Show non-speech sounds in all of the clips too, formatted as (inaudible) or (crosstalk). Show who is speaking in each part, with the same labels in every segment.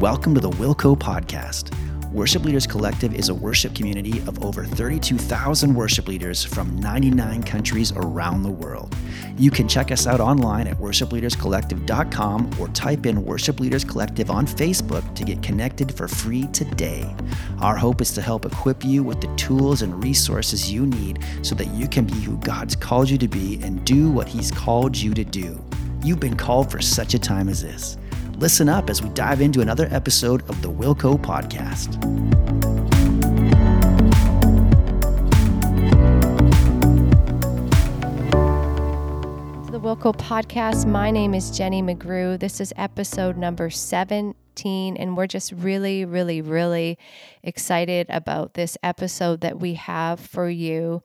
Speaker 1: Welcome to the Wilco Podcast. Worship Leaders Collective is a worship community of over 32,000 worship leaders from 99 countries around the world. You can check us out online at worshipleaderscollective.com or type in Worship Leaders Collective on Facebook to get connected for free today. Our hope is to help equip you with the tools and resources you need so that you can be who God's called you to be and do what He's called you to do. You've been called for such a time as this. Listen up as we dive into another episode of the Wilco Podcast.
Speaker 2: the Wilco Podcast. My name is Jenny McGrew. This is episode number 17, and we're just really, really, really excited about this episode that we have for you.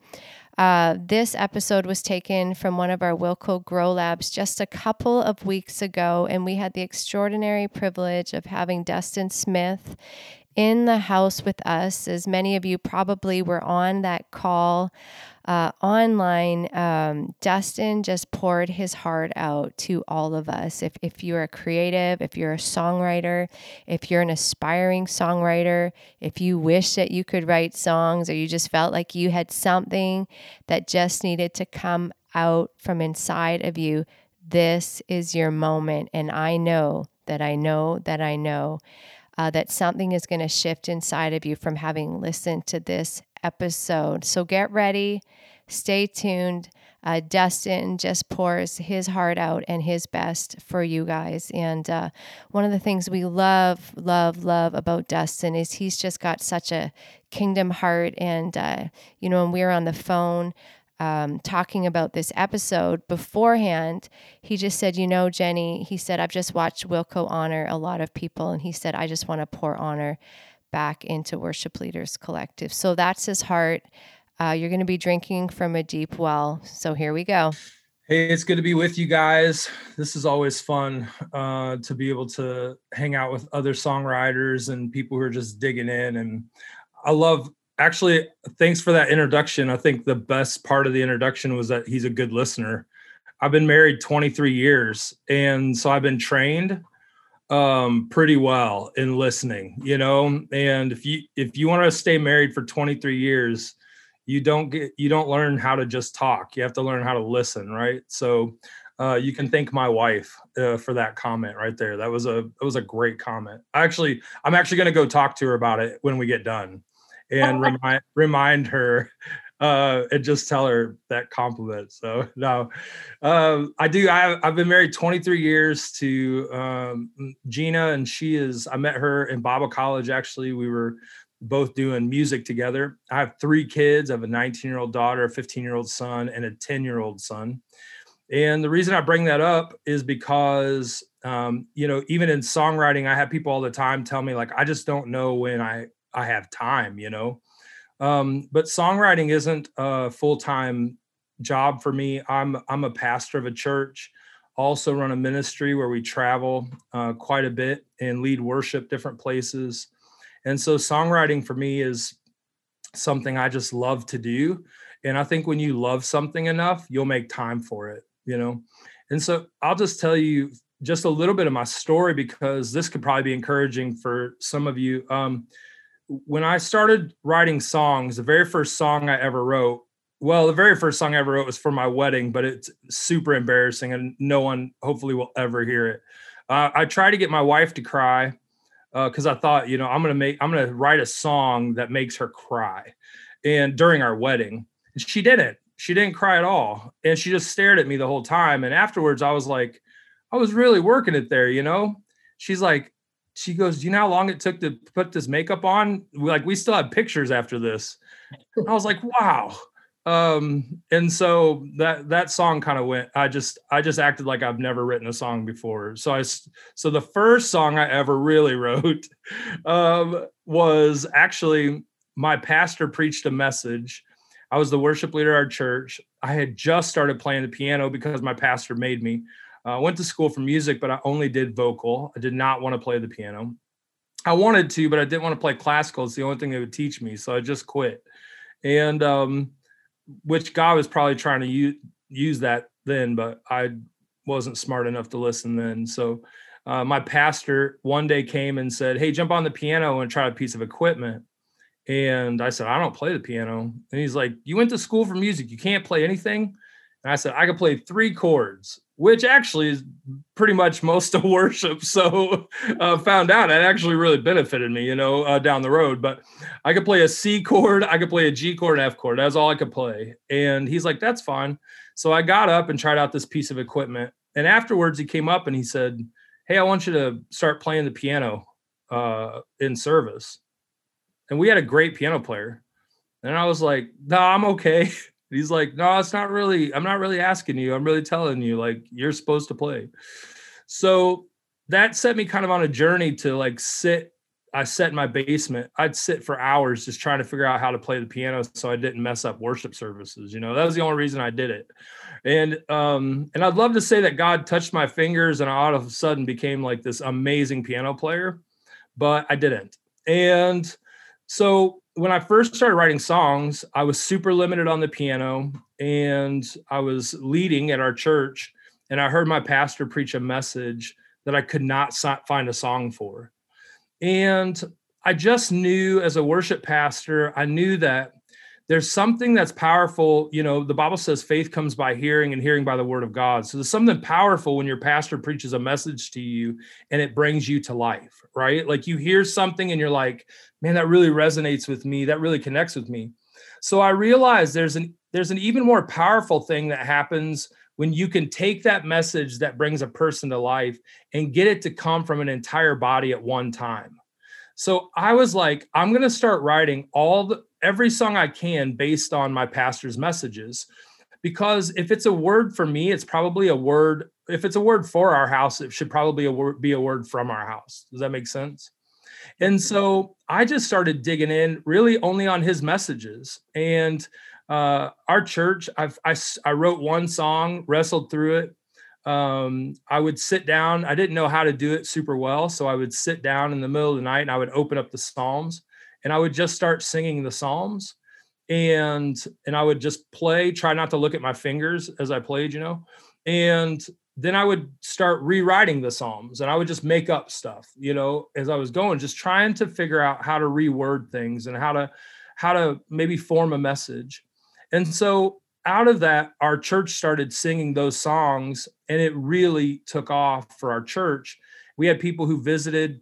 Speaker 2: Uh, this episode was taken from one of our Wilco Grow Labs just a couple of weeks ago, and we had the extraordinary privilege of having Dustin Smith in the house with us. As many of you probably were on that call uh, online, um, Dustin just poured his heart out to all of us. If, if you're a creative, if you're a songwriter, if you're an aspiring songwriter, if you wish that you could write songs or you just felt like you had something that just needed to come out from inside of you, this is your moment. And I know that I know that I know uh, that something is going to shift inside of you from having listened to this episode. So get ready, stay tuned. Uh, Dustin just pours his heart out and his best for you guys. And uh, one of the things we love, love, love about Dustin is he's just got such a kingdom heart. And, uh, you know, when we were on the phone, um, talking about this episode beforehand, he just said, You know, Jenny, he said, I've just watched Wilco honor a lot of people. And he said, I just want to pour honor back into Worship Leaders Collective. So that's his heart. Uh, you're going to be drinking from a deep well. So here we go.
Speaker 3: Hey, it's good to be with you guys. This is always fun uh, to be able to hang out with other songwriters and people who are just digging in. And I love, actually, thanks for that introduction. I think the best part of the introduction was that he's a good listener. I've been married 23 years, and so I've been trained um pretty well in listening you know? And if you if you want to stay married for 23 years you don't get you don't learn how to just talk. You have to learn how to listen right? So uh, you can thank my wife uh, for that comment right there. That was a that was a great comment. Actually i'm actually going to go talk to her about it when we get done and remind remind her uh, and just tell her that compliment. So (laughs) no, um, I do. I, I've been married 23 years to um, Gina, and she is. I met her in Bible college. Actually, we were both doing music together. I have three kids. I have a 19 year old daughter, a 15 year old son, and a 10 year old son. And the reason I bring that up is because, um, you know, even in songwriting, I have people all the time tell me like, I just don't know when I I have time. You know, um, but songwriting isn't a full time job for me. I'm I'm a pastor of a church, also run a ministry where we travel uh, quite a bit and lead worship different places, and so songwriting for me is something I just love to do. And I think when you love something enough, you'll make time for it. You know, and so I'll just tell you just a little bit of my story because this could probably be encouraging for some of you. Um, when I started writing songs, the very first song I ever wrote, well, the very first song I ever wrote was for my wedding, but it's super embarrassing and no one hopefully will ever hear it. Uh, I tried to get my wife to cry because uh, I thought, you know, I'm gonna make, I'm gonna write a song that makes her cry. And during our wedding, she didn't. She didn't cry at all, and she just stared at me the whole time. And afterwards, I was like, I was really working it there, you know. She's like, she goes, Do you know how long it took to put this makeup on? Like, we still have pictures after this. I was like, Wow. Um, and so that that song kind of went. I just I just acted like I've never written a song before. So I so the first song I ever really (laughs) wrote um, was actually my pastor preached a message. I was the worship leader at our church. I had just started playing the piano because my pastor made me. I uh, went to school for music, but I only did vocal. I did not want to play the piano. I wanted to, but I didn't want to play classical. It's the only thing they would teach me. So I just quit. And um, which God was probably trying to use, use that then, but I wasn't smart enough to listen then. So uh, my pastor one day came and said, Hey, jump on the piano and try a piece of equipment. And I said, I don't play the piano. And he's like, You went to school for music. You can't play anything. And I said, I could play three chords, which actually is pretty much most of (laughs) worship. So uh, found out it actually really benefited me, you know, uh, down the road. But I could play a C chord, I could play a G chord, and F chord. That's all I could play. And he's like, That's fine. So I got up and tried out this piece of equipment. And afterwards, he came up and he said, Hey, I want you to start playing the piano uh, in service. And we had a great piano player. And I was like, No, nah, I'm okay. (laughs) he's like, No, it's not really, I'm not really asking you. I'm really telling you, like, you're supposed to play. So that set me kind of on a journey to like sit. I sat in my basement. I'd sit for hours just trying to figure out how to play the piano so I didn't mess up worship services. You know, that was the only reason I did it and um and i'd love to say that god touched my fingers and i all of a sudden became like this amazing piano player but i didn't and so when i first started writing songs i was super limited on the piano and i was leading at our church and i heard my pastor preach a message that i could not find a song for. And i just knew as a worship pastor i knew that there's something that's powerful. You know, the Bible says faith comes by hearing and hearing by the word of God. So there's something powerful when your pastor preaches a message to you and it brings you to life, right? Like you hear something and you're like, man, that really resonates with me. That really connects with me. So I realized there's an there's an even more powerful thing that happens when you can take that message that brings a person to life and get it to come from an entire body at one time. So I was like, I'm going to start writing all the every song I can based on my pastor's messages. Because if it's a word for me, it's probably a word. If it's a word for our house, it should probably be a word from our house. Does that make sense? And so I just started digging in really only on his messages. And uh, our church, I've, I, I wrote one song, wrestled through it, um, I would sit down. I didn't know how to do it super well. So I would sit down in the middle of the night and I would open up the Psalms and I would just start singing the Psalms and and I would just play, try not to look at my fingers as I played, you know. And then I would start rewriting the Psalms and I would just make up stuff, you know, as I was going, just trying to figure out how to reword things and how to how to maybe form a message. And so out of that, our church started singing those songs and it really took off for our church. We had people who visited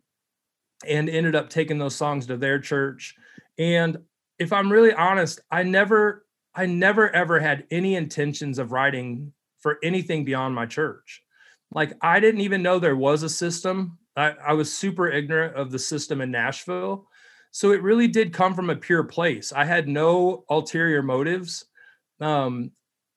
Speaker 3: and ended up taking those songs to their church. And if I'm really honest, I never, I never ever had any intentions of writing for anything beyond my church. Like I didn't even know there was a system. I, I was super ignorant of the system in Nashville. So it really did come from a pure place. I had no ulterior motives um,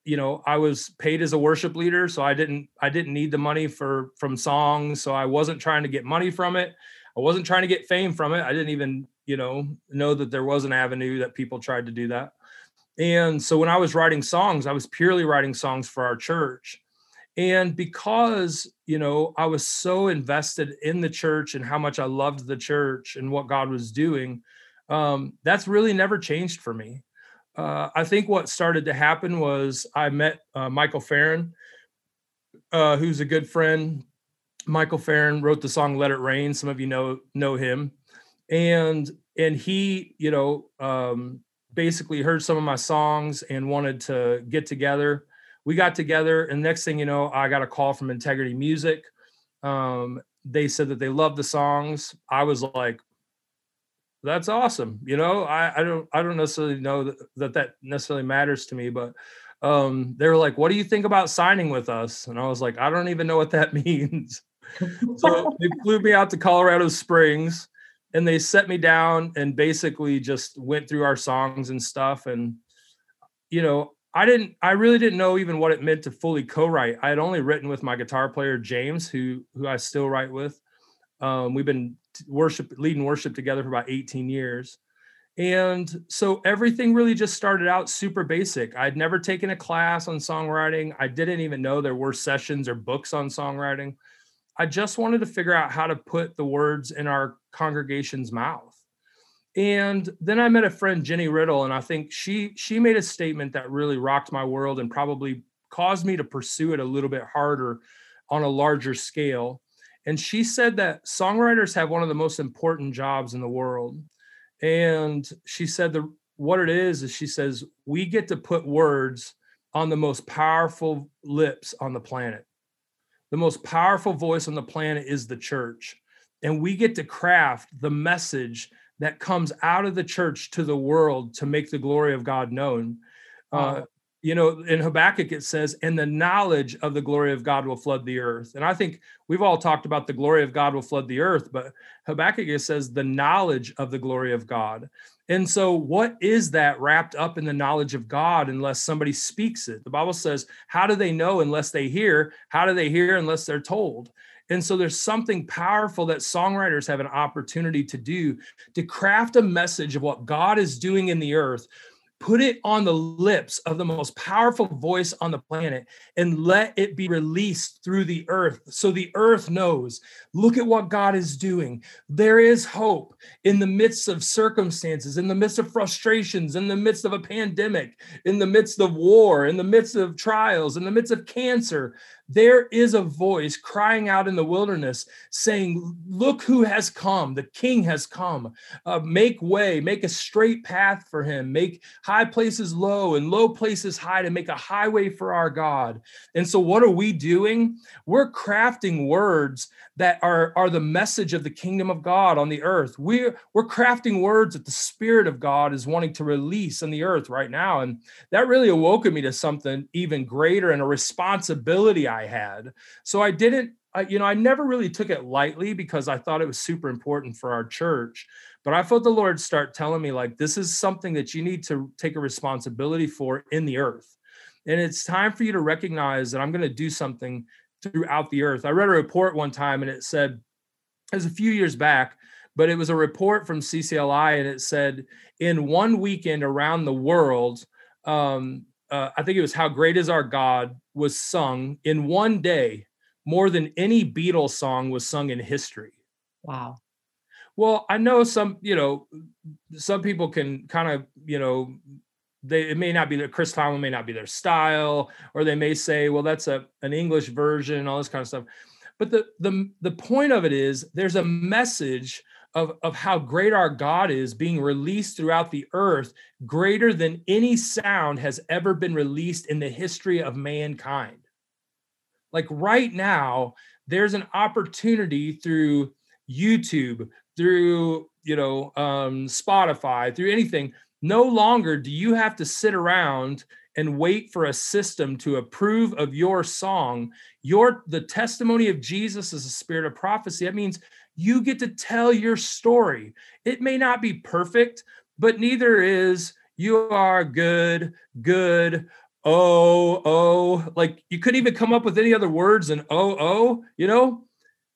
Speaker 3: you know i was paid as a worship leader so i didn't i didn't need the money for from songs so i wasn't trying to get money from it i wasn't trying to get fame from it. I didn't even you know know that there was an avenue that people tried to do that. And so when i was writing songs i was purely writing songs for our church. And because you know i was so invested in the church and how much i loved the church and what god was doing um, that's really never changed for me. Uh, I think what started to happen was I met uh, Michael Farren, uh, who's a good friend. Michael Farren wrote the song "Let It Rain." Some of you know know him, and and he, you know, um, basically heard some of my songs and wanted to get together. We got together, and next thing you know, I got a call from Integrity Music. Um, they said that they loved the songs. I was like, that's awesome. You know, I, I don't I don't necessarily know that, that that necessarily matters to me, but um, they were like, "What do you think about signing with us?" And I was like, "I don't even know what that (laughs) means." So they flew me out to Colorado Springs, and they set me down and basically just went through our songs and stuff. And you know, I didn't, I really didn't know even what it meant to fully co-write. I had only written with my guitar player James, who who I still write with. Um, we've been worship leading worship together for about 18 years and so everything really just started out super basic i'd never taken a class on songwriting i didn't even know there were sessions or books on songwriting i just wanted to figure out how to put the words in our congregation's mouth and then i met a friend jenny riddle and i think she she made a statement that really rocked my world and probably caused me to pursue it a little bit harder on a larger scale And she said that songwriters have one of the most important jobs in the world. And she said the what it is is she says we get to put words on the most powerful lips on the planet. The most powerful voice on the planet is the church. And we get to craft the message that comes out of the church to the world to make the glory of God known. Uh, you know, in Habakkuk it says, and the knowledge of the glory of God will flood the earth. And I think we've all talked about the glory of God will flood the earth, but Habakkuk says the knowledge of the glory of God. And so, what is that wrapped up in the knowledge of God unless somebody speaks it? The Bible says, How do they know unless they hear? How do they hear unless they're told? And so there's something powerful that songwriters have an opportunity to do to craft a message of what God is doing in the earth put it on the lips of the most powerful voice on the planet and let it be released through the earth so the earth knows look at what God is doing. There is hope in the midst of circumstances, in the midst of frustrations, in the midst of a pandemic, in the midst of war, in the midst of trials, in the midst of cancer. There is a voice crying out in the wilderness saying, Look who has come. The king has come. Uh, make way, make a straight path for him, make high places low and low places high to make a highway for our God. And so, what are we doing? We're crafting words that are, are the message of the kingdom of God on the earth. We're, we're crafting words that the Spirit of God is wanting to release on the earth right now. And that really awoke me to something even greater and a responsibility I had. So I didn't, I, you know, I never really took it lightly because I thought it was super important for our church. But I felt the Lord start telling me, like, this is something that you need to take a responsibility for in the earth. And it's time for you to recognize that I'm going to do something throughout the earth. I read a report one time and it said, it was a few years back, but it was a report from CCLI and it said, in one weekend around the world, um, uh, I think it was How Great Is Our God was sung in one day more than any Beatles song was sung in history.
Speaker 2: Wow.
Speaker 3: Well, I know some, you know, some people can kind of, you know, they it may not be their Chris Tomlin may not be their style, or they may say, well, that's a an English version, all this kind of stuff. But the the the point of it is there's a message of, of how great our God is being released throughout the earth, greater than any sound has ever been released in the history of mankind. Like right now, there's an opportunity through YouTube, through you know um, Spotify, through anything no longer do you have to sit around and wait for a system to approve of your song. Your the testimony of Jesus is a spirit of prophecy. That means you get to tell your story. It may not be perfect, but neither is you are good, good, oh, oh. Like you couldn't even come up with any other words than oh, oh, you know?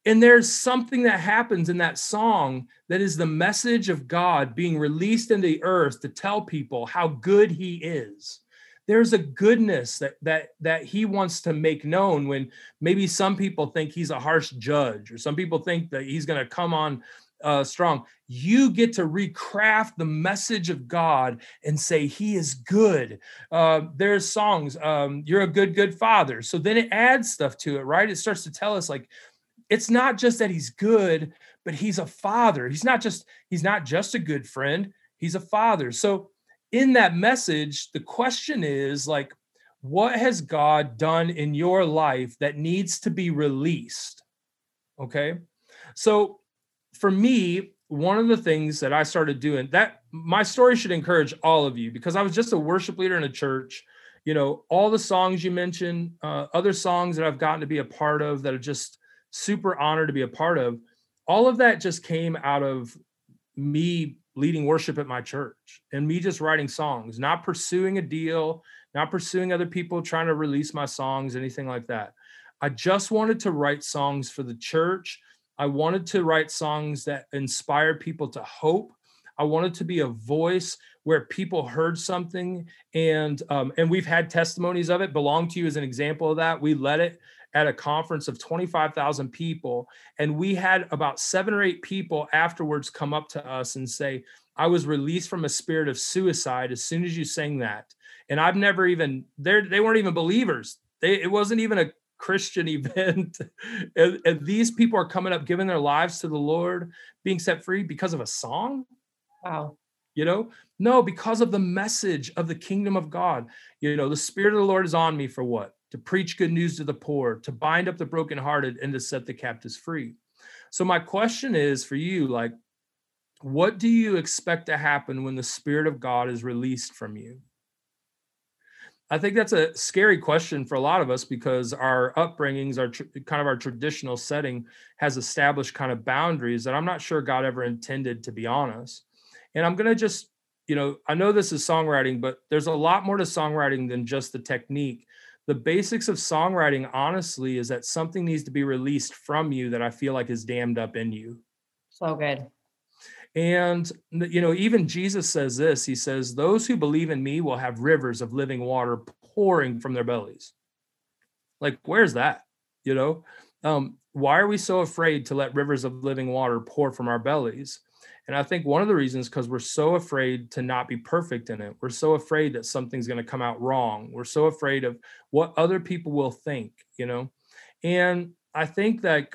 Speaker 3: And there's something that happens in that song that is the message of God being released into the earth to tell people how good he is. There's a goodness that that that he wants to make known when maybe some people think he's a harsh judge or some people think that he's going to come on uh, strong. You get to recraft the message of God and say He is good. Uh, there's songs, um, "You're a good, good Father." So then it adds stuff to it, right? It starts to tell us like it's not just that he's good, but he's a father. He's not just he's not just a good friend, he's a father. So in that message, the question is like what has God done in your life that needs to be released? Okay? So for me, one of the things that I started doing that my story should encourage all of you because I was just a worship leader in a church. You know, all the songs you mentioned, uh, other songs that I've gotten to be a part of that are just super honored to be a part of. All of that just came out of me leading worship at my church and me just writing songs, not pursuing a deal, not pursuing other people trying to release my songs, anything like that. I just wanted to write songs for the church. I wanted to write songs that inspired people to hope. I wanted to be a voice where people heard something and um, and we've had testimonies of it. Belong to you as an example of that. We let it at a conference of 25,000 people. And we had about seven or eight people afterwards come up to us and say, I was released from a spirit of suicide as soon as you sang that. And I've never even, they they weren't even believers. They, it wasn't even a Christian (laughs) event. and, and these people are coming up, giving their lives to the Lord, being set free because of a song.
Speaker 2: Wow.
Speaker 3: You know, no, because of the message of the kingdom of God. You know, the Spirit of the Lord is on me for what? To preach good news to the poor, to bind up the brokenhearted, and to set the captives free. So, my question is for you like, what do you expect to happen when the Spirit of God is released from you? I think that's a scary question for a lot of us because our upbringings, our tr- kind of our traditional setting has established kind of boundaries that I'm not sure God ever intended, to be honest. And I'm going to just, you know, I know this is songwriting, but there's a lot more to songwriting than just the technique. The basics of songwriting, honestly, is that something needs to be released from you that I feel like is dammed up in you.
Speaker 2: So good.
Speaker 3: And, you know, even Jesus says this He says, Those who believe in me will have rivers of living water pouring from their bellies. Like, where's that? You know, um, why are we so afraid to let rivers of living water pour from our bellies? And I think one of the reasons because we're so afraid to not be perfect in it. We're so afraid that something's going to come out wrong. We're so afraid of what other people will think, you know. And I think that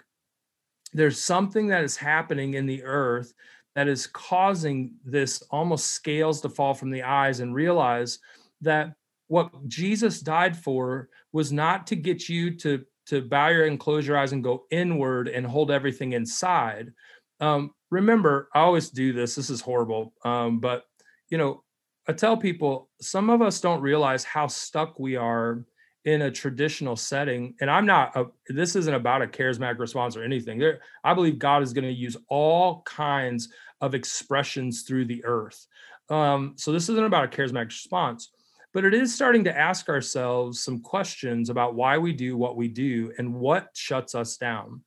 Speaker 3: there's something that is happening in the earth that is causing this almost scales to fall from the eyes and realize that what Jesus died for was not to get you to to bow your and close your eyes and go inward and hold everything inside. Um, remember, I always do this. This is horrible, um, but you know, I tell people some of us don't realize how stuck we are in a traditional setting and i'm not a, this isn't about a charismatic response or anything there i believe god is going to use all kinds of expressions through the earth um, so this isn't about a charismatic response but it is starting to ask ourselves some questions about why we do what we do and what shuts us down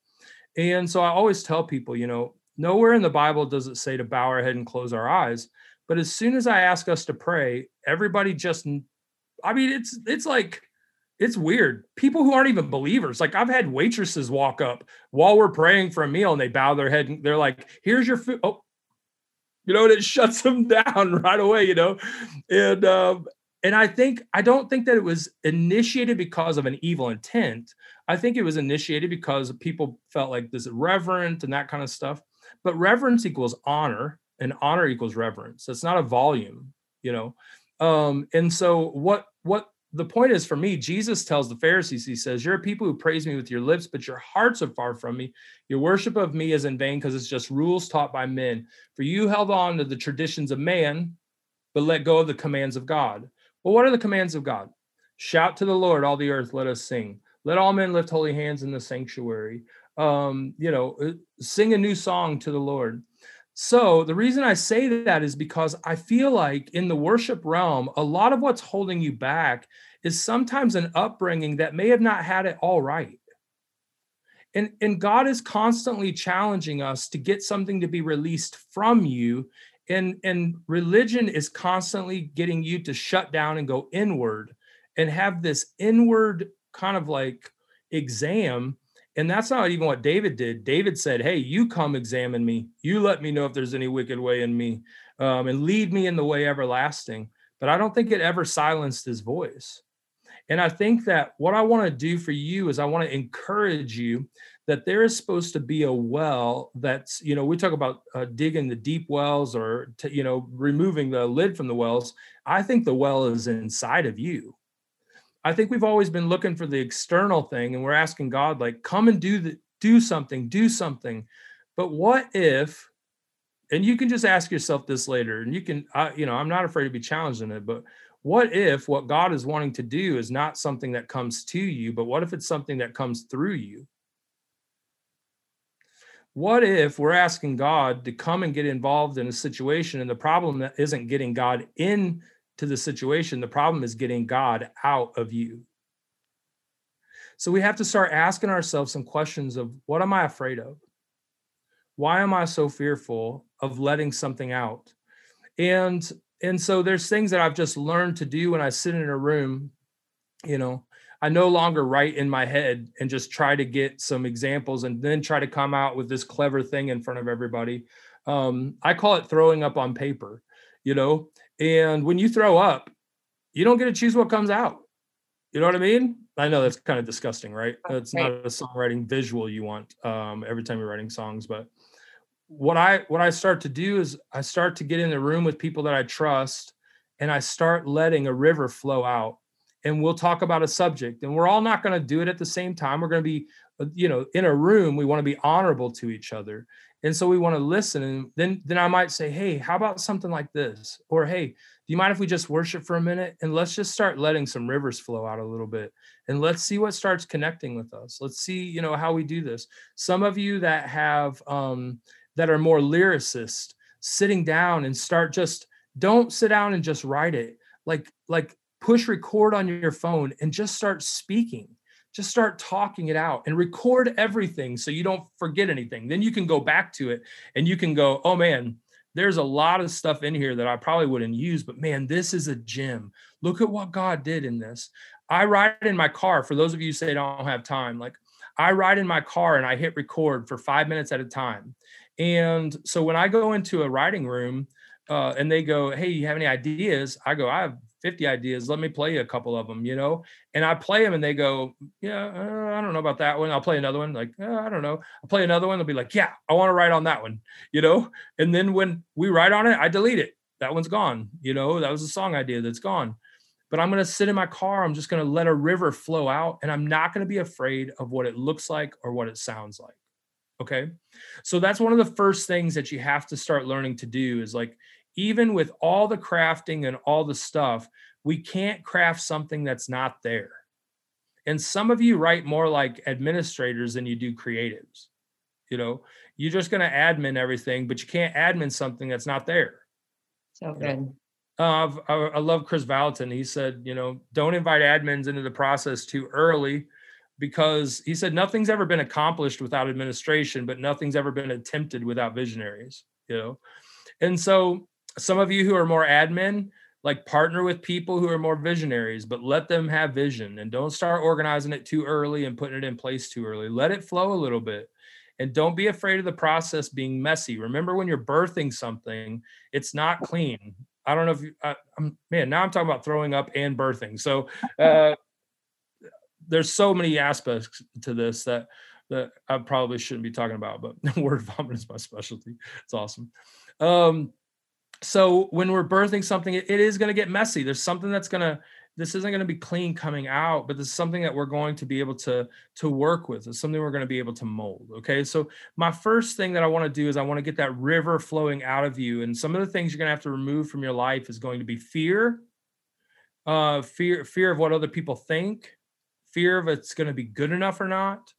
Speaker 3: and so i always tell people you know nowhere in the bible does it say to bow our head and close our eyes but as soon as i ask us to pray everybody just i mean it's it's like it's weird. People who aren't even believers, like I've had waitresses walk up while we're praying for a meal and they bow their head and they're like, here's your food. Oh, you know, and it (laughs) shuts them down right away, you know. And um, and I think I don't think that it was initiated because of an evil intent. I think it was initiated because people felt like this reverent and that kind of stuff. But reverence equals honor, and honor equals reverence. It's not a volume, you know. Um, and so what what the point is for me, Jesus tells the Pharisees, he says, You're a people who praise me with your lips, but your hearts are far from me. Your worship of me is in vain because it's just rules taught by men. For you held on to the traditions of man, but let go of the commands of God. Well, what are the commands of God? Shout to the Lord, all the earth, let us sing. Let all men lift holy hands in the sanctuary. Um, you know, uh, sing a new song to the Lord. So the reason I say that is because I feel like in the worship realm, a lot of what's holding you back is sometimes an upbringing that may have not had it all right. And, and God is constantly challenging us to get something to be released from you. And, and religion is constantly getting you to shut down and go inward and have this inward kind of like exam and that's not even what David did. David said, Hey, you come examine me. You let me know if there's any wicked way in me um, and lead me in the way everlasting. But I don't think it ever silenced his voice. And I think that what I want to do for you is I want to encourage you that there is supposed to be a well that's, you know, we talk about uh, digging the deep wells or, you know, removing the lid from the wells. I think the well is inside of you. I think we've always been looking for the external thing and we're asking God like come and do the do something, do something. But what if and you can just ask yourself this later and you can I, you know, I'm not afraid to be challenged in it, but what if what God is wanting to do is not something that comes to you, but what if it's something that comes through you? What if we're asking God to come and get involved in a situation and the problem that isn't getting God in to the situation. The problem is getting God out of you. So we have to start asking ourselves some questions of what am I afraid of? Why am I so fearful of letting something out? And and so there's things that I've just learned to do when I sit in a room, you know, I no longer write in my head and just try to get some examples and then try to come out with this clever thing in front of everybody. Um, I call it throwing up on paper, you know, and when you throw up, you don't get to choose what comes out. You know what I mean? I know that's kind of disgusting, right? It's not a songwriting visual you want um, every time you're writing songs, but what I what I start to do is I start to get in the room with people that I trust and I start letting a river flow out and we'll talk about a subject and we're all not going to do it at the same time we're going to be you know in a room we want to be honorable to each other. And so we want to listen and then then I might say hey how about something like this? Or hey do you mind if we just worship for a minute? And let's just start letting some rivers flow out a little bit. And let's see what starts connecting with us. Let's see you know how we do this. Some of you that have um that are more lyricist sitting down and start just don't sit down and just write it. Like like push record on your phone and just start speaking just start talking it out and record everything so you don't forget anything. Then you can go back to it and you can go oh man there's a lot of stuff in here that I probably wouldn't use but man this is a gem. Look at what God did in this. I ride in my car for those of you say don't have time like I ride in my car and I hit record for 5 minutes at a time. And so when I go into a writing room uh, and they go, Hey, you have any ideas? I go, I have 50 ideas. Let me play a couple of them, you know? And I play them and they go, Yeah, uh, I don't know about that one. I'll play another one. Like, uh, I don't know. I'll play another one. They'll be like, Yeah, I want to write on that one, you know? And then when we write on it, I delete it. That one's gone, you know? That was a song idea that's gone. But I'm going to sit in my car. I'm just going to let a river flow out and I'm not going to be afraid of what it looks like or what it sounds like. Okay. So that's one of the first things that you have to start learning to do is like, even with all the crafting and all the stuff, we can't craft something that's not there. And some of you write more like administrators than you do creatives. You know, you're just going to admin everything, but you can't admin something that's not there.
Speaker 2: So good.
Speaker 3: Uh, I've- I, I love Kris Vallotton. He said, you know, don't invite admins into the process too early because he said nothing's ever been accomplished without administration, but nothing's ever been attempted without visionaries, you know? And so some of you who are more admin, like partner with people who are more visionaries, but let them have vision and don't start organizing it too early and putting it in place too early. Let it flow a little bit. And don't be afraid of the process being messy. Remember when you're birthing something, it's not clean. I don't know if you, I, I'm, man, now I'm talking about throwing up and birthing. So (laughs) uh, there's so many aspects to this that that I probably shouldn't be talking about, but (laughs) word vomit is my specialty. It's awesome. Um, so when we're birthing something, it, it is going to get messy. There's something that's going to this isn't going to be clean coming out, but this is something that we're going to be able to to work with. It's something we're going to be able to mold. Okay, so my first thing that I want to do is I want to get that river flowing out of you, and some of the things you're going to have to remove from your life is going to be fear, uh, fear fear of what other people think, fear of it's going to be good enough or not.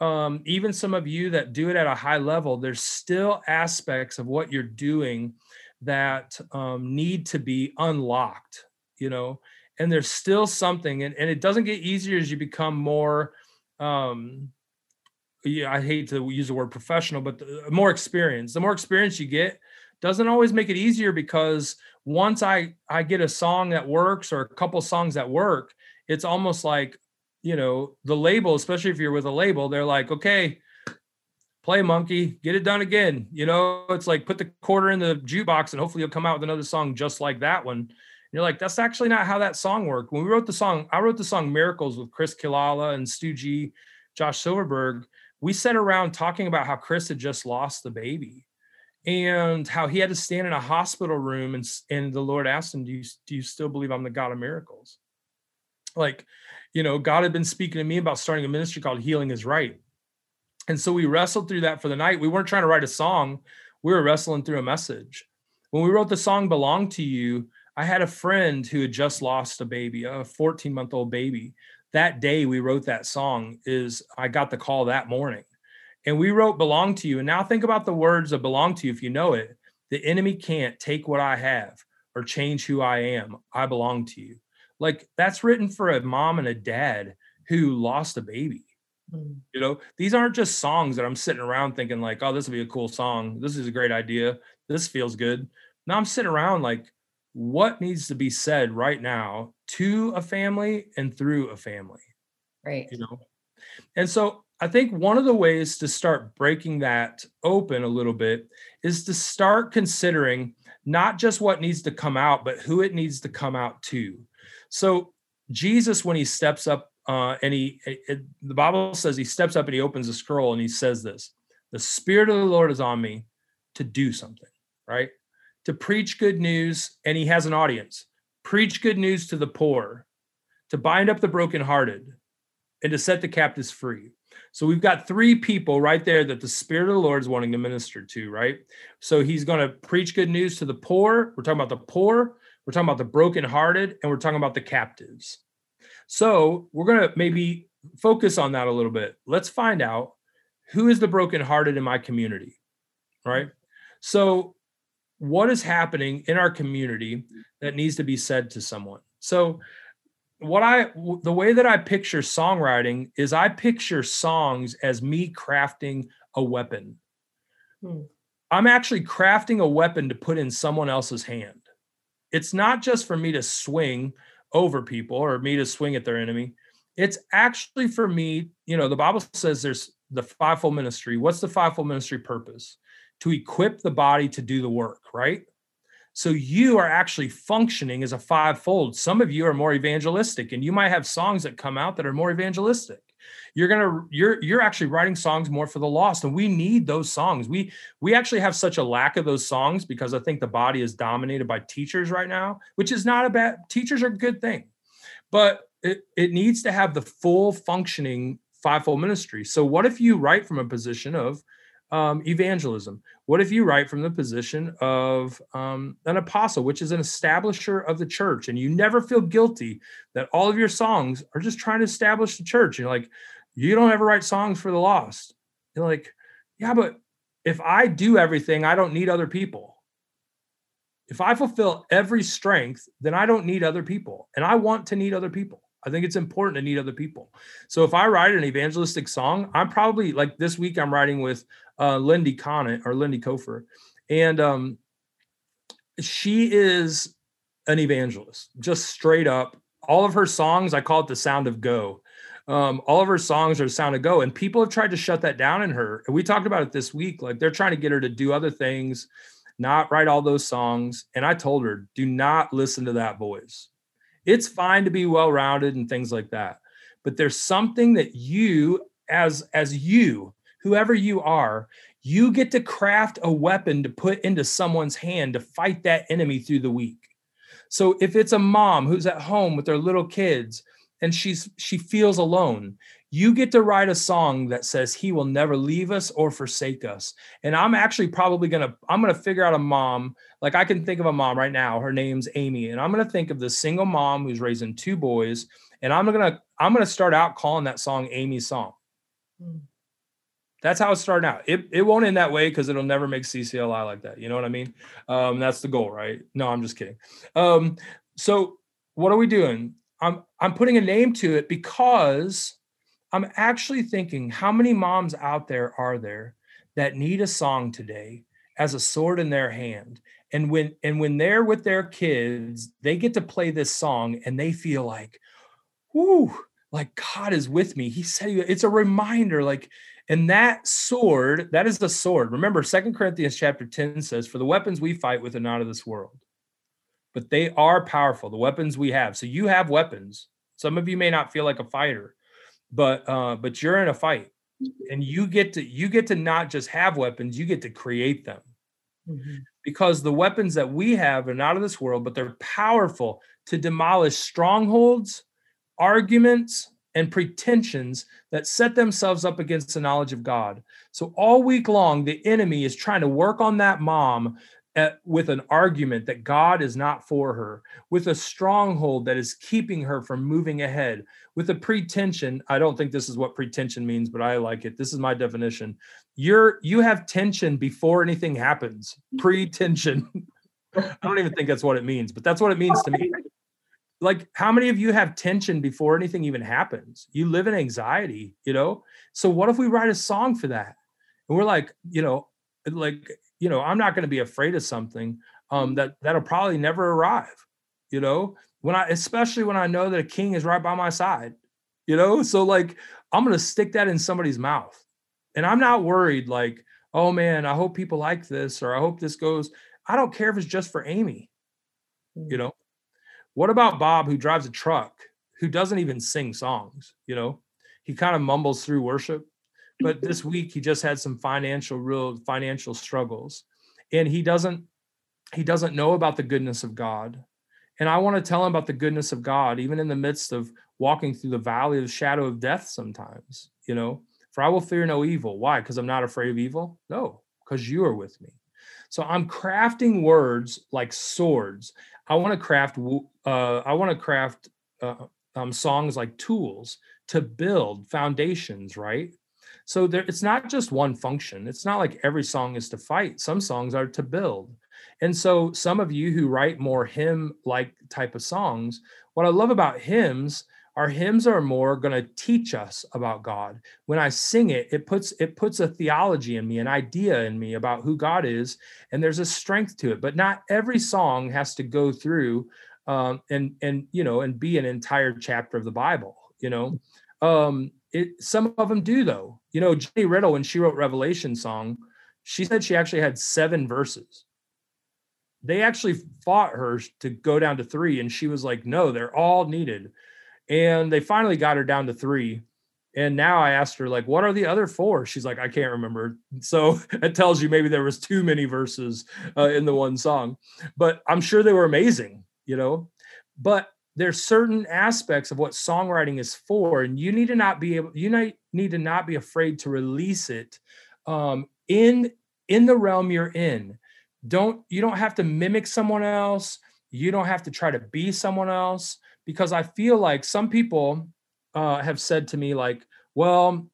Speaker 3: Um, even some of you that do it at a high level, there's still aspects of what you're doing that um, need to be unlocked. You know, and there's still something and, and it doesn't get easier as you become more um yeah i hate to use the word professional but the more experience the more experience you get doesn't always make it easier because once i i get a song that works or a couple songs that work it's almost like you know the label especially if you're with a label they're like okay play monkey get it done again you know it's like put the quarter in the jukebox and hopefully you'll come out with another song just like that one you're like, that's actually not how that song worked. When we wrote the song, I wrote the song Miracles with Chris Quilala and Stu G, Josh Silverberg. We sat around talking about how Chris had just lost the baby and how he had to stand in a hospital room and, and the Lord asked him, do you, do you still believe I'm the God of miracles? Like, you know, God had been speaking to me about starting a ministry called Healing is Right. And so we wrestled through that for the night. We weren't trying to write a song. We were wrestling through a message. When we wrote the song Belong to You, I had a friend who had just lost a baby, a 14 month old baby. That day we wrote that song is I got the call that morning. And we wrote belong to you. And now think about the words of belong to you if you know it. The enemy can't take what I have or change who I am. I belong to you. Like that's written for a mom and a dad who lost a baby.
Speaker 2: Mm.
Speaker 3: You know, these aren't just songs that I'm sitting around thinking like, oh, this would be a cool song. This is a great idea. This feels good. Now I'm sitting around like, what needs to be said right now to a family and through a family
Speaker 2: Right.
Speaker 3: you know and so i think one of the ways to start breaking that open a little bit is to start considering not just what needs to come out but who it needs to come out to so Jesus, when he steps up, uh, and he, it, the Bible says he steps up and he opens the scroll and he says this The Spirit of the Lord is on me to do something, right? To preach good news. And he has an audience preach good news to the poor, to bind up the brokenhearted, and to set the captives free. So we've got three people right there that the Spirit of the Lord is wanting to minister to, right? So he's going to preach good news to the poor. We're talking about the poor, we're talking about the brokenhearted, and we're talking about the captives. So we're going to maybe focus on that a little bit. Let's find out who is the brokenhearted in my community, right? So, what is happening in our community that needs to be said to someone? So, what I the way that I picture songwriting is I picture songs as me crafting a weapon. Hmm. I'm actually crafting a weapon to put in someone else's hand. It's not just for me to swing over people or me to swing at their enemy. It's actually for me, you know, the Bible says there's the fivefold ministry. What's the fivefold ministry purpose? To equip the body to do the work, right? So you are actually functioning as a fivefold. Some of you are more evangelistic, and you might have songs that come out that are more evangelistic. You're gonna you're you're actually writing songs more for the lost, and we need those songs. We we actually have such a lack of those songs because I think the body is dominated by teachers right now, which is not a bad. Teachers are a good thing, but it, it needs to have the full functioning fivefold ministry. So what if you write from a position of um, evangelism? What if you write from the position of um, an apostle, which is an establisher of the church, and you never feel guilty that all of your songs are just trying to establish the church? You're like, you don't ever write songs for the lost. You're like, yeah, but if I do everything, I don't need other people. If I fulfill every strength, then I don't need other people. And I want to need other people. I think it's important to need other people. So if I write an evangelistic song, I'm probably like this week I'm writing with uh, Lindy Conant or Lindy Cofer, and um, she is an evangelist, just straight up. All of her songs, I call it the sound of go. Um, all of her songs are the sound of go, and people have tried to shut that down in her. And we talked about it this week. Like they're trying to get her to do other things, not write all those songs. And I told her, do not listen to that voice. It's fine to be well rounded and things like that, but there's something that you, as as you, whoever you are, you get to craft a weapon to put into someone's hand to fight that enemy through the week. So if it's a mom who's at home with their little kids and she's she feels alone, you get to write a song that says he will never leave us or forsake us. And I'm actually probably going to I'm going to figure out a mom, like I can think of a mom right now, her name's Amy, and I'm going to think of the single mom who's raising two boys and I'm going to I'm going to start out calling that song Amy's song. Mm. That's how it's starting out. It, it won't end that way because it'll never make CCLI like that. You know what I mean? Um, that's the goal, right? No, I'm just kidding. Um, so what are we doing? I'm I'm putting a name to it because I'm actually thinking how many moms out there are there that need a song today as a sword in their hand. And when and when they're with their kids, they get to play this song and they feel like, whoo, like God is with me. He said it's a reminder, like and that sword, that is the sword. Remember, Second Corinthians chapter 10 says, For the weapons we fight with are not of this world, but they are powerful, the weapons we have. So you have weapons. Some of you may not feel like a fighter, but uh, but you're in a fight. And you get to you get to not just have weapons, you get to create them. Mm-hmm. Because the weapons that we have are not of this world, but they're powerful to demolish strongholds, arguments, and pretensions that set themselves up against the knowledge of God. So all week long, the enemy is trying to work on that mom at, with an argument that God is not for her, with a stronghold that is keeping her from moving ahead, with a pretension. I don't think this is what pretension means, but I like it. This is my definition. You're you have tension before anything happens. (laughs) Pretension. (laughs) I don't even think that's what it means, but that's what it means to me like how many of you have tension before anything even happens? You live in anxiety you know? So what if we write a song for that? And we're like you know like you know i'm not going to be afraid of something um that that'll probably never arrive you know? When i especially when i know that a king is right by my side you know? So like i'm going to stick that in somebody's mouth. And i'm not worried like oh man i hope people like this or i hope this goes i don't care if it's just for amy you mm. know what about Bob, who drives a truck, who doesn't even sing songs, you know. He kind of mumbles through worship. But (laughs) this week he just had some financial real financial struggles. And he doesn't he doesn't know about the goodness of God. And I want to tell him about the goodness of God, even in the midst of walking through the valley of the shadow of death sometimes, you know. For I will fear no evil. Why? Because I'm not afraid of evil? No, because you are with me. So I'm crafting words like swords. I want to craft. Uh, I want to craft uh, um, songs like tools to build foundations. Right. So there, it's not just one function. It's not like every song is to fight. Some songs are to build. And so some of you who write more hymn like type of songs, what I love about hymns our hymns are more going to teach us about god. When i sing it it puts it puts a theology in me an idea in me about who god is and there's a strength to it. But not every song has to go through um, and and you know and be an entire chapter of the bible you know? Um it some of them do though. You know Jennie Riddle when she wrote revelation song she said she actually had seven verses. They actually fought her to go down to three and she was like no they're all needed and they finally got her down to three. And now i asked her like what are the other four? She's like i can't remember. So (laughs) it tells you maybe there was too many verses uh, in the one song. But i'm sure they were amazing you know? But there's certain aspects of what songwriting is for and you need to not be able you need to not be afraid to release it um, in in the realm you're in. Don't you don't have to mimic someone else. You don't have to try to be someone else because I feel like some people uh, have said to me, like, well,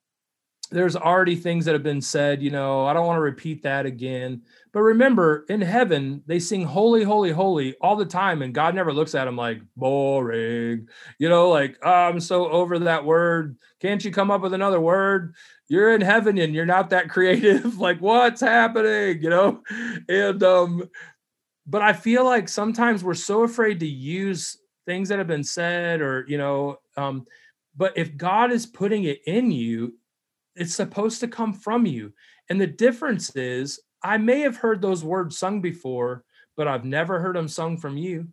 Speaker 3: there's already things that have been said, you know, I don't want to repeat that again. But remember, in heaven, they sing holy, holy, holy all the time. And God never looks at them like boring, you know, like, oh, I'm so over that word. Can't you come up with another word? You're in heaven and you're not that (laughs) creative. like, what's happening, you know? And, um, but I feel like sometimes we're so afraid to use things that have been said or you know um, but if god is putting it in you it's supposed to come from you. And the difference is i may have heard those words sung before but i've never heard them sung from you.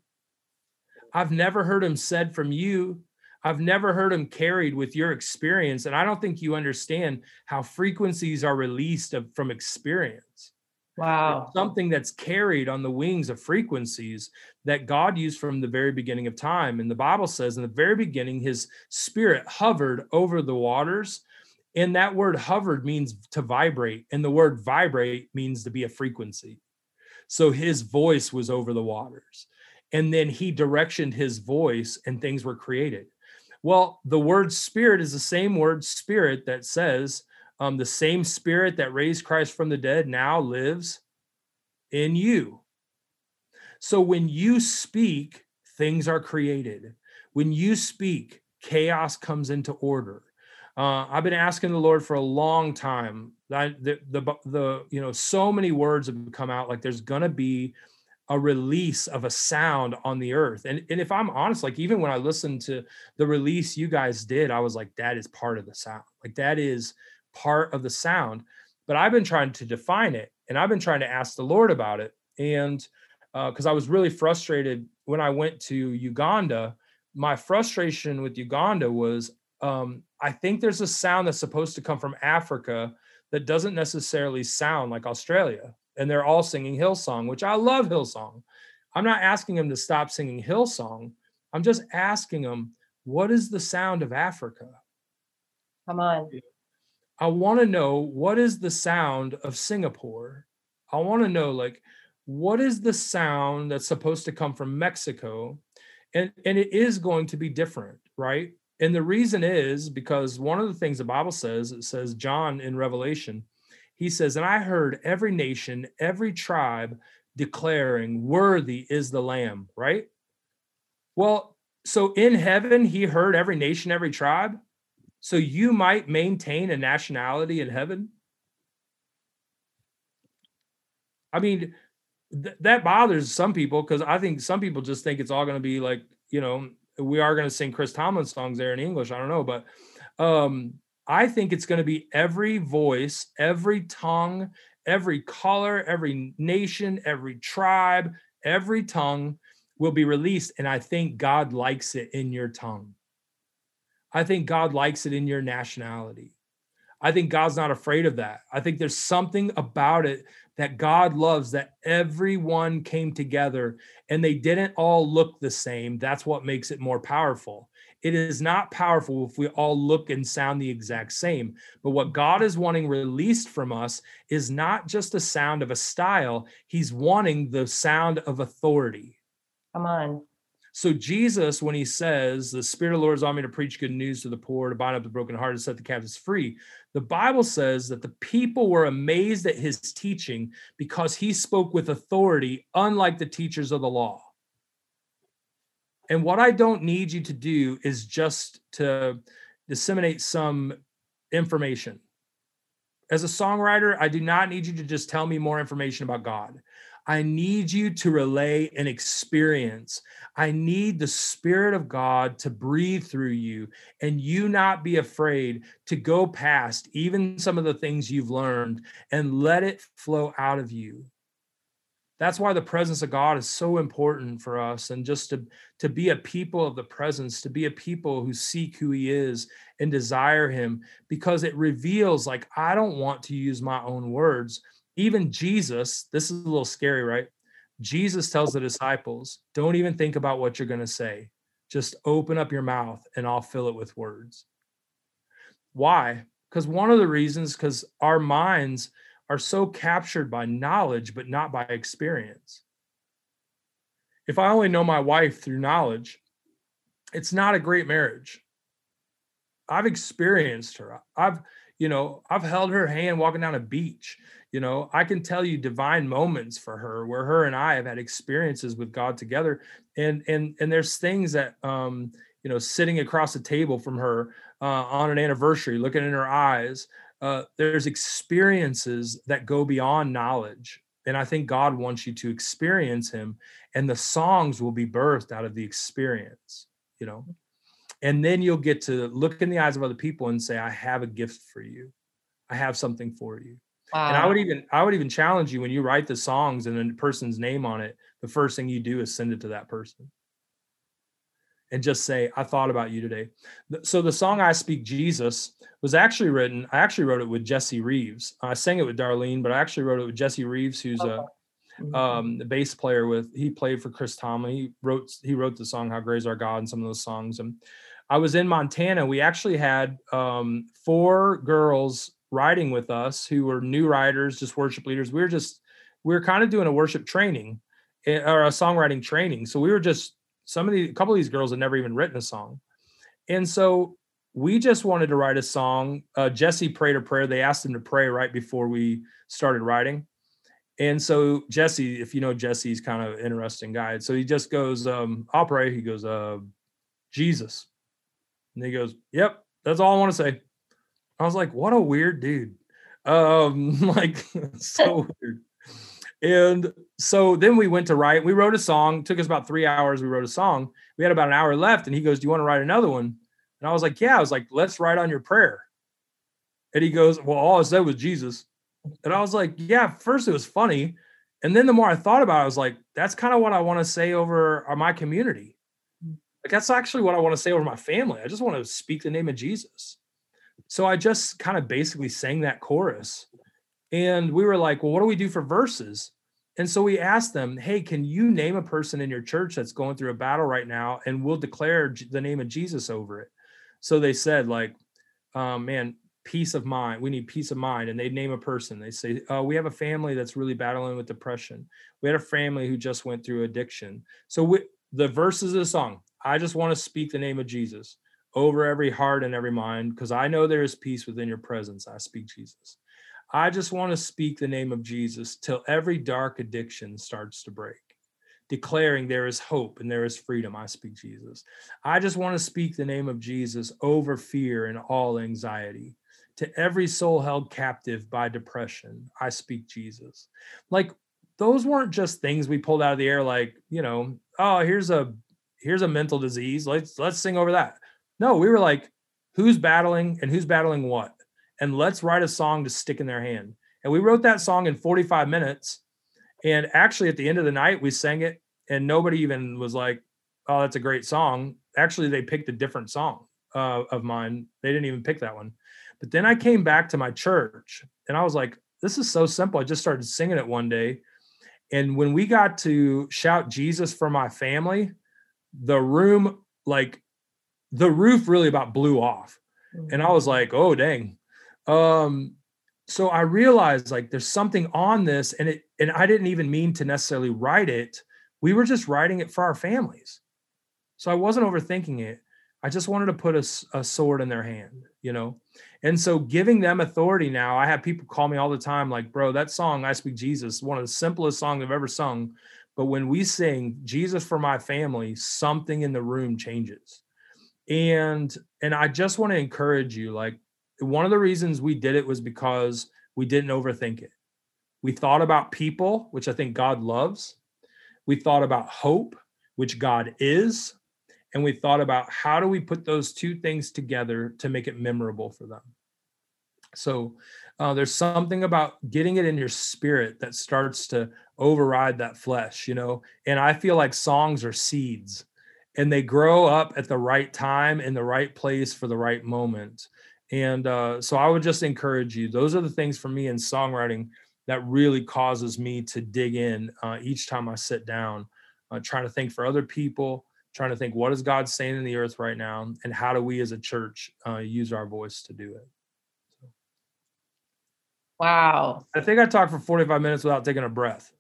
Speaker 3: I've never heard them said from you. I've never heard them carried with your experience. And i don't think you understand how frequencies are released of, from experience
Speaker 2: Wow.
Speaker 3: It's something that's carried on the wings of frequencies that God used from the very beginning of time. And the Bible says in the very beginning, his spirit hovered over the waters. And that word hovered means to vibrate. And the word vibrate means to be a frequency. So his voice was over the waters. And then he directioned his voice and things were created. Well, the word spirit is the same word spirit that says, um, the same spirit that raised Christ from the dead now lives in you. So when you speak, things are created. When you speak, chaos comes into order. Uh, I've been asking the Lord for a long time. I, the, the the you know so many words have come out like there's gonna be a release of a sound on the earth. And and if I'm honest, like even when I listened to the release you guys did, I was like, that is part of the sound. Like that is part of the sound. But I've been trying to define it and I've been trying to ask the Lord about it. And because uh, I was really frustrated when I went to Uganda, my frustration with Uganda was um, I think there's a sound that's supposed to come from Africa that doesn't necessarily sound like Australia. And they're all singing Hillsong, which I love Hillsong. I'm not asking them to stop singing Hillsong. I'm just asking them, what is the sound of Africa?
Speaker 2: Come on.
Speaker 3: I want to know what is the sound of Singapore. I want to know like what is the sound that's supposed to come from Mexico, and and it is going to be different, right? And the reason is because one of the things the Bible says it says John in Revelation, he says, and I heard every nation, every tribe declaring, "Worthy is the Lamb," right? Well, so in heaven, he heard every nation, every tribe. So you might maintain a nationality in heaven. I mean, th- that bothers some people because I think some people just think it's all going to be like, you know, we are going to sing Chris Tomlin songs there in English. I don't know, but um, I think it's going to be every voice, every tongue, every color, every nation, every tribe, every tongue will be released. And I think God likes it in your tongue. I think God likes it in your nationality. I think God's not afraid of that. I think there's something about it that God loves that everyone came together and they didn't all look the same. That's what makes it more powerful. It is not powerful if we all look and sound the exact same. But what God is wanting released from us is not just the sound of a style, He's wanting the sound of authority.
Speaker 2: Come on.
Speaker 3: So Jesus, when he says, "The Spirit of the Lord is on me to preach good news to the poor, to bind up the broken heart, to set the captives free," the Bible says that the people were amazed at his teaching because he spoke with authority, unlike the teachers of the law. And what I don't need you to do is just to disseminate some information. As a songwriter, I do not need you to just tell me more information about God. I need you to relay an experience. I need the Spirit of God to breathe through you and you not be afraid to go past even some of the things you've learned and let it flow out of you that's why the presence of god is so important for us and just to to be a people of the presence to be a people who seek who he is and desire him because it reveals like i don't want to use my own words even jesus this is a little scary right jesus tells the disciples don't even think about what you're going to say just open up your mouth and i'll fill it with words why because one of the reasons because our minds are so captured by knowledge, but not by experience. If I only know my wife through knowledge, it's not a great marriage. I've experienced her. I've, you know, I've held her hand walking down a beach. You know, I can tell you divine moments for her where her and I have had experiences with God together. And and and there's things that um, you know, sitting across the table from her uh, on an anniversary, looking in her eyes, uh, there's experiences that go beyond knowledge and i think god wants you to experience him and the songs will be birthed out of the experience you know and then you'll get to look in the eyes of other people and say i have a gift for you i have something for you wow. and i would even i would even challenge you when you write the songs and a person's name on it the first thing you do is send it to that person and just say, I thought about you today. So the song I Speak Jesus was actually written, I actually wrote it with Jesse Reeves. I sang it with Darlene, but I actually wrote it with Jesse Reeves, who's a mm-hmm. um, the bass player with he played for Chris Tomlin. He wrote he wrote the song How Great Is Our God and some of those songs. And I was in Montana. We actually had um, four girls riding with us who were new riders, just worship leaders. We were just we were kind of doing a worship training eh, or a songwriting training. So we were just some of the a couple of these girls had never even written a song. And so we just wanted to write a song. Uh, jesse prayed a prayer. They asked him to pray right before we started writing. And so jesse if you know jesse's kind of interesting guy. So he just goes um, i'll pray he goes uh, jesus. And he goes yep that's all i want to say i was like what a weird dude um (laughs) like (laughs) so (laughs) weird and so then we went to write. We wrote a song. Took us about three hours. We wrote a song. We had about an hour left, and he goes, "Do you want to write another one?" And I was like, "Yeah." I was like, "Let's write on your prayer." And he goes, "Well, all I said was Jesus." And I was like, "Yeah." First, it was funny, and then the more I thought about it, I was like, "That's kind of what I want to say over uh, my community. Like that's actually what I want to say over my family. I just want to speak the name of Jesus." So I just kind of basically sang that chorus and we were like, well, what do we do for verses? And so we asked them, hey, can you name a person in your church that's going through a battle right now? And we'll declare the name of Jesus over it. So they said, like, um, man, peace of mind. We need peace of mind. And they name a person. They say, oh, we have a family that's really battling with depression. We had a family who just went through addiction. So we, the verses of the song, I just want to speak the name of Jesus over every heart and every mind because I know there is peace within your presence. I speak Jesus. I just want to speak the name of Jesus till every dark addiction starts to break, declaring there is hope and there is freedom. I speak Jesus. I just want to speak the name of Jesus over fear and all anxiety. To every soul held captive by depression, I speak Jesus. Like those weren't just things we pulled out of the air, like, you know, oh, here's a here's a mental disease. Let's let's sing over that. No, we were like, who's battling and who's battling what? and let's write a song to stick in their hand. And we wrote that song in 45 minutes. And actually, at the end of the night, we sang it, and nobody even was like, "Oh, that's a great song." Actually, they picked a different song uh, of mine. They didn't even pick that one. But then I came back to my church and I was like, this is so simple. I just started singing it one day. And when we got to shout Jesus for my family, the room, like the roof really about blew off. And I was like, oh, dang. Um, so I realized like there's something on this, and it and I didn't even mean to necessarily write it. We were just writing it for our families. So I wasn't overthinking it. I just wanted to put a, a sword in their hand, you know? And so giving them authority now, I have people call me all the time, like, bro, that song, I Speak Jesus, one of the simplest songs I've ever sung. But when we sing Jesus for my family, something in the room changes. And and I just want to encourage you, like one of the reasons we did it was because we didn't overthink it. We thought about people, which I think God loves. We thought about hope, which God is and we thought about how do we put those two things together to make it memorable for them so uh, there's something about getting it in your spirit that starts to override that flesh you know and i feel like songs are seeds and they grow up at the right time in the right place for the right moment and uh, so i would just encourage you those are the things for me in songwriting that really causes me to dig in uh, each time i sit down uh, trying to think for other people trying to think what is God saying in the earth right now, and how do we as a church uh, use our voice to do it.
Speaker 2: Wow.
Speaker 3: I think I talked for 45 minutes without taking a breath.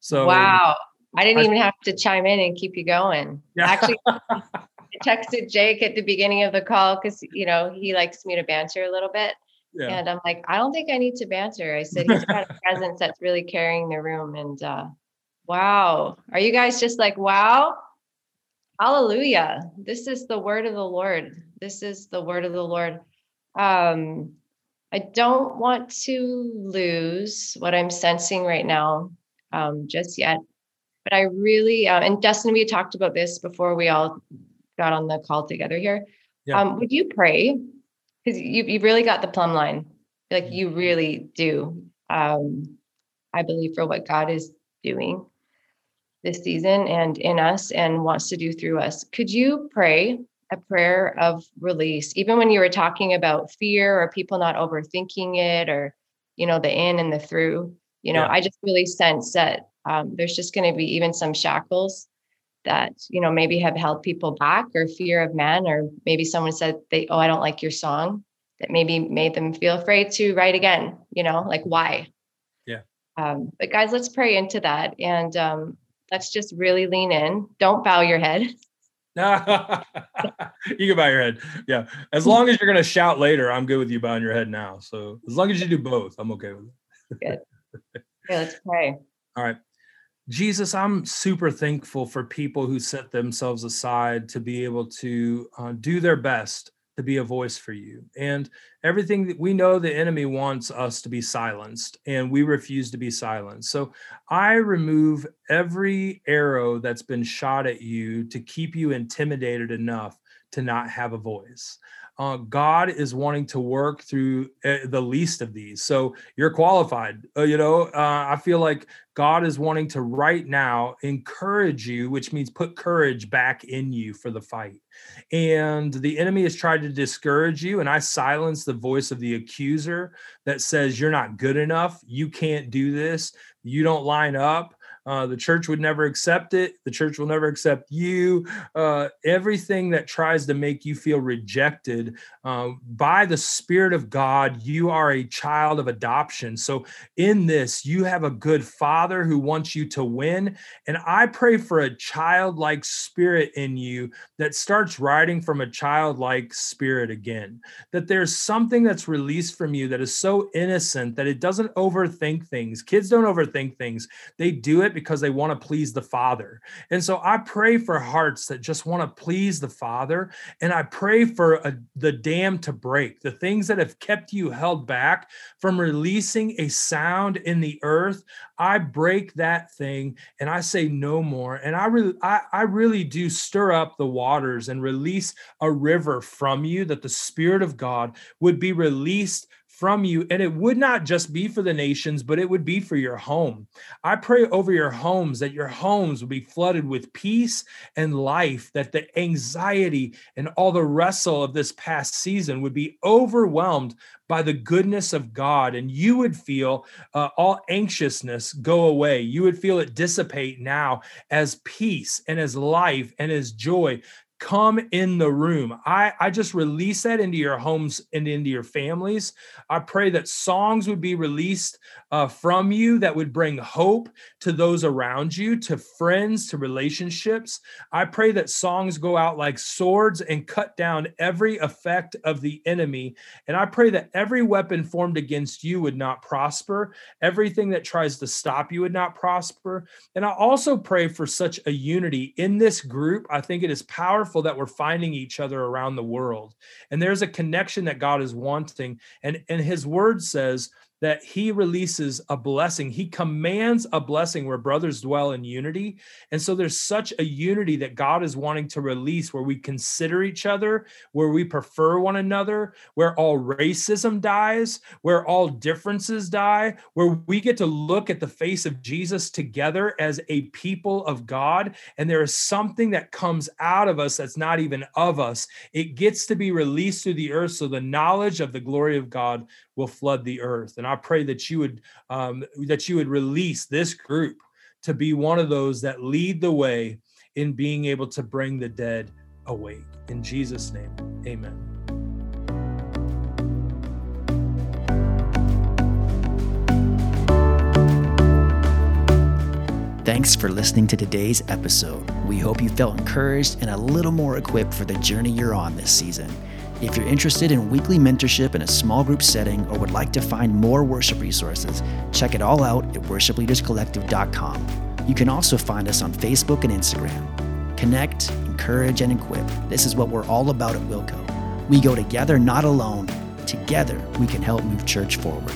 Speaker 3: So
Speaker 2: wow. I didn't I, even have to chime in and keep you going. (laughs) Yeah. Actually, I texted Jake at the beginning of the call because you know he likes me to banter a little bit. Yeah. And I'm like, I don't think I need to banter. I said he's got a (laughs) presence that's really carrying the room. And uh, wow. Are you guys just like, wow? Hallelujah. This is the word of the Lord. This is the word of the Lord. Um, I don't want to lose what I'm sensing right now um, just yet. But I really, uh, and Dustin, we talked about this before we all got on the call together here. Yeah. Um, would you pray? Because you, you've really got the plumb line. Like you really do. Um, I believe for what God is doing this season and in us and wants to do through us. Could you pray a prayer of release, even when you were talking about fear or people not overthinking it or, you know, the in and the through? You know, yeah. I just really sense that um, there's just going to be even some shackles that, you know, maybe have held people back or fear of man, or maybe someone said they, oh, I don't like your song that maybe made them feel afraid to write again, you know, like why?
Speaker 3: Yeah.
Speaker 2: Um, but guys, let's pray into that. And um, let's just really lean in. Don't bow your head. (laughs)
Speaker 3: you can bow your head. Yeah. As long as you're going to shout later, I'm good with you bowing your head now. So as long as you do both, I'm okay with it.
Speaker 2: good. (laughs) Okay, let's pray.
Speaker 3: All right. Jesus, I'm super thankful for people who set themselves aside to be able to uh, do their best to be a voice for you. And everything that we know the enemy wants us to be silenced, and we refuse to be silenced. So I remove every arrow that's been shot at you to keep you intimidated enough to not have a voice uh, God is wanting to work through uh, the least of these. So you're qualified. Uh, you know, uh, I feel like God is wanting to right now encourage you, which means put courage back in you for the fight. And the enemy has tried to discourage you. And I silence the voice of the accuser that says, You're not good enough. You can't do this. You don't line up. Uh, the church would never accept it. The church will never accept you. Uh, everything that tries to make you feel rejected uh, by the Spirit of God, you are a child of adoption. So, in this, you have a good father who wants you to win. And I pray for a childlike spirit in you that starts writing from a childlike spirit again. That there's something that's released from you that is so innocent that it doesn't overthink things. Kids don't overthink things, they do it because they want to please the Father. And so I pray for hearts that just want to please the Father. And I pray for a, the dam to break, the things that have kept you held back from releasing a sound in the earth. I break that thing and I say no more. And I really, I, I really do stir up the waters and release a river from you that the Spirit of God would be released from you. And it would not just be for the nations, but it would be for your home. I pray over your homes that your homes will be flooded with peace and life, that the anxiety and all the wrestle of this past season would be overwhelmed by the goodness of God, and you would feel uh, all anxiousness go away. You would feel it dissipate now as peace and as life and as joy come in the room. I, I just release that into your homes and into your families. I pray that songs would be released uh, from you that would bring hope to those around you, to friends, to relationships. I pray that songs go out like swords and cut down every effect of the enemy. And I pray that every weapon formed against you would not prosper, everything that tries to stop you would not prosper. And I also pray for such a unity in this group. I think it is powerful that we're finding each other around the world. And there's a connection that God is wanting. And, and his word says that he releases a blessing. He commands a blessing where brothers dwell in unity. And so there's such a unity that God is wanting to release where we consider each other, where we prefer one another, where all racism dies, where all differences die, where we get to look at the face of Jesus together as a people of God. And there is something that comes out of us that's not even of us. It gets to be released through the earth. So the knowledge of the glory of God will flood the earth. And I pray that you would um, that you would release this group to be one of those that lead the way in being able to bring the dead awake. In Jesus' name, Amen.
Speaker 1: Thanks for listening to today's episode. We hope you felt encouraged and a little more equipped for the journey you're on this season. If you're interested in weekly mentorship in a small group setting or would like to find more worship resources, check it all out at worshipleaderscollective.com. You can also find us on Facebook and Instagram. Connect, encourage, and equip. This is what we're all about at Wilco. We go together, not alone. Together, we can help move church forward.